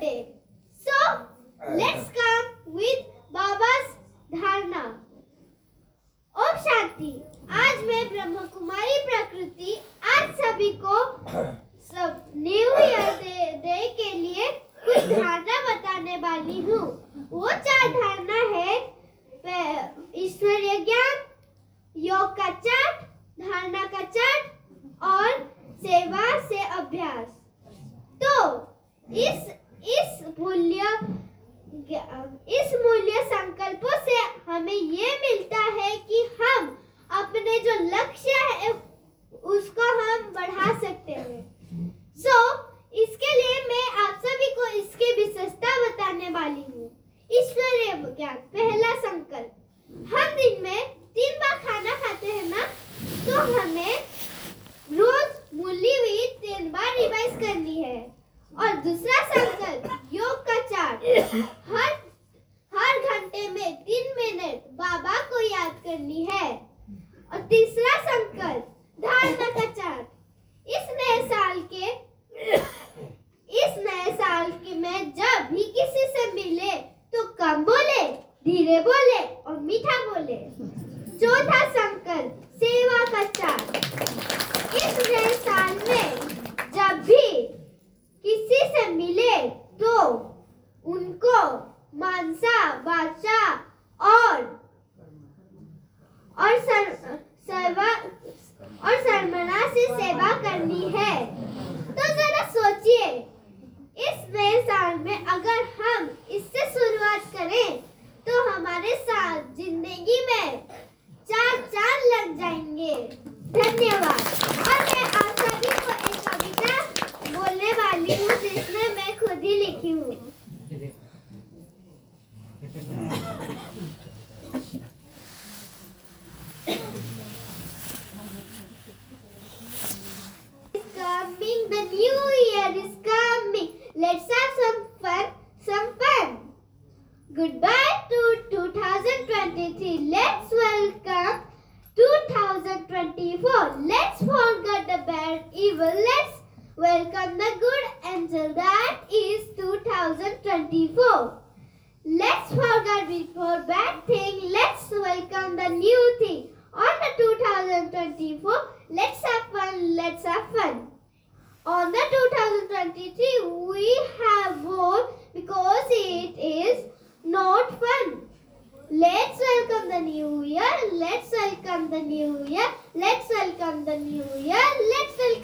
day. So, let's come with Baba's धारणा ओम शांति। आज मैं ब्रह्म कुमारी प्रकृति आज सभी को सब न्यू ईयर डे दे, के लिए कुछ धारणा बताने वाली हूँ। वो चार धारणा है। ईश्वरीय ज्ञान योग का चार्ट धारणा का चार्ट और सेवा से अभ्यास। तो इस ज्ञान पहला संकल्प। हम दिन में तीन बार खाना खाते हैं ना तो हमें रोज मूली हुई तीन बार रिवाइज करनी है। और दूसरा संकल्प, योग का चार। हर हर घंटे में तीन मिनट बाबा को याद करनी है और तीसरा संकल्प धारणा का चार्ट इस नए साल के इस नए साल के में जब भी किसी से मिले तो कम बोले धीरे बोले और मीठा बोले। चौथा संकल्प सेवा का इस नए साल में जब भी किसी से मिले तो उनको मानसा बादशाह और और सर, सर्वा और सरमना से सेवा करनी है। Let's have some fun, some fun. Goodbye to 2023. Let's welcome 2024. Let's forget the bad evil. Let's welcome the good angel. That is 2024. Let's forget before bad thing. Let's welcome the new thing. On the 2024, let's have fun. Let's have fun. On the 2023, the new year. Let's welcome the new year. Let's welcome the new year. Let's welcome